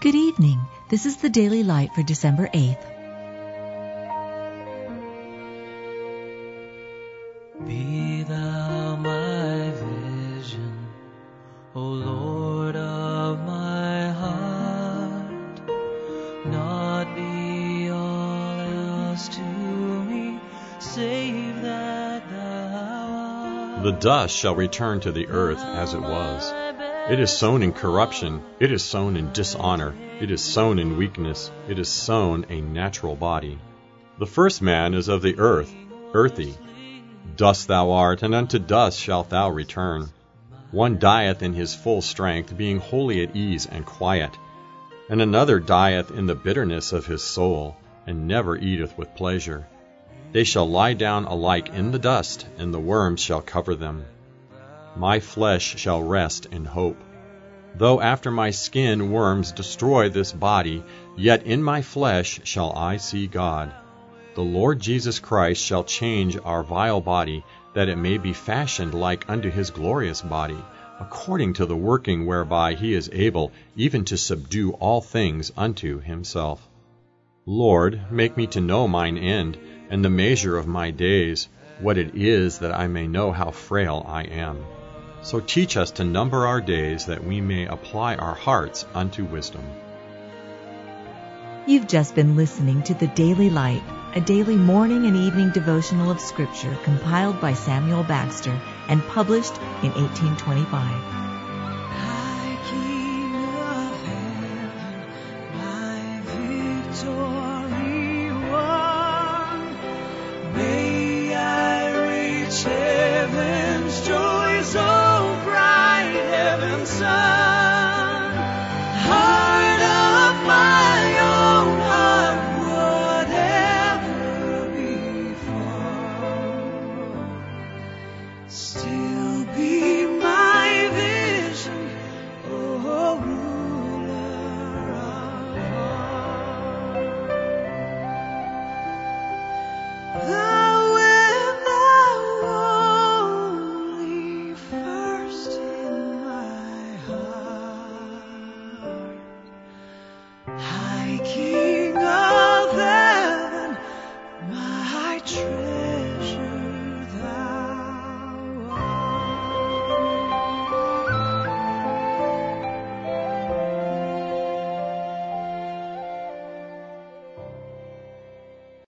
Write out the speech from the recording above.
Good evening. This is the Daily Light for December 8th. Be thou my vision, O Lord of my heart. Not be all else to me, save that thou art. The dust shall return to the earth as it was. It is sown in corruption, it is sown in dishonor, it is sown in weakness, it is sown a natural body. The first man is of the earth, earthy. Dust thou art, and unto dust shalt thou return. One dieth in his full strength, being wholly at ease and quiet, and another dieth in the bitterness of his soul, and never eateth with pleasure. They shall lie down alike in the dust, and the worms shall cover them. My flesh shall rest in hope. Though after my skin worms destroy this body, yet in my flesh shall I see God. The Lord Jesus Christ shall change our vile body, that it may be fashioned like unto his glorious body, according to the working whereby he is able even to subdue all things unto himself. Lord, make me to know mine end, and the measure of my days, what it is that I may know how frail I am. So teach us to number our days that we may apply our hearts unto wisdom. You've just been listening to the Daily Light, a daily morning and evening devotional of Scripture compiled by Samuel Bagster and published in 1825. High King sun.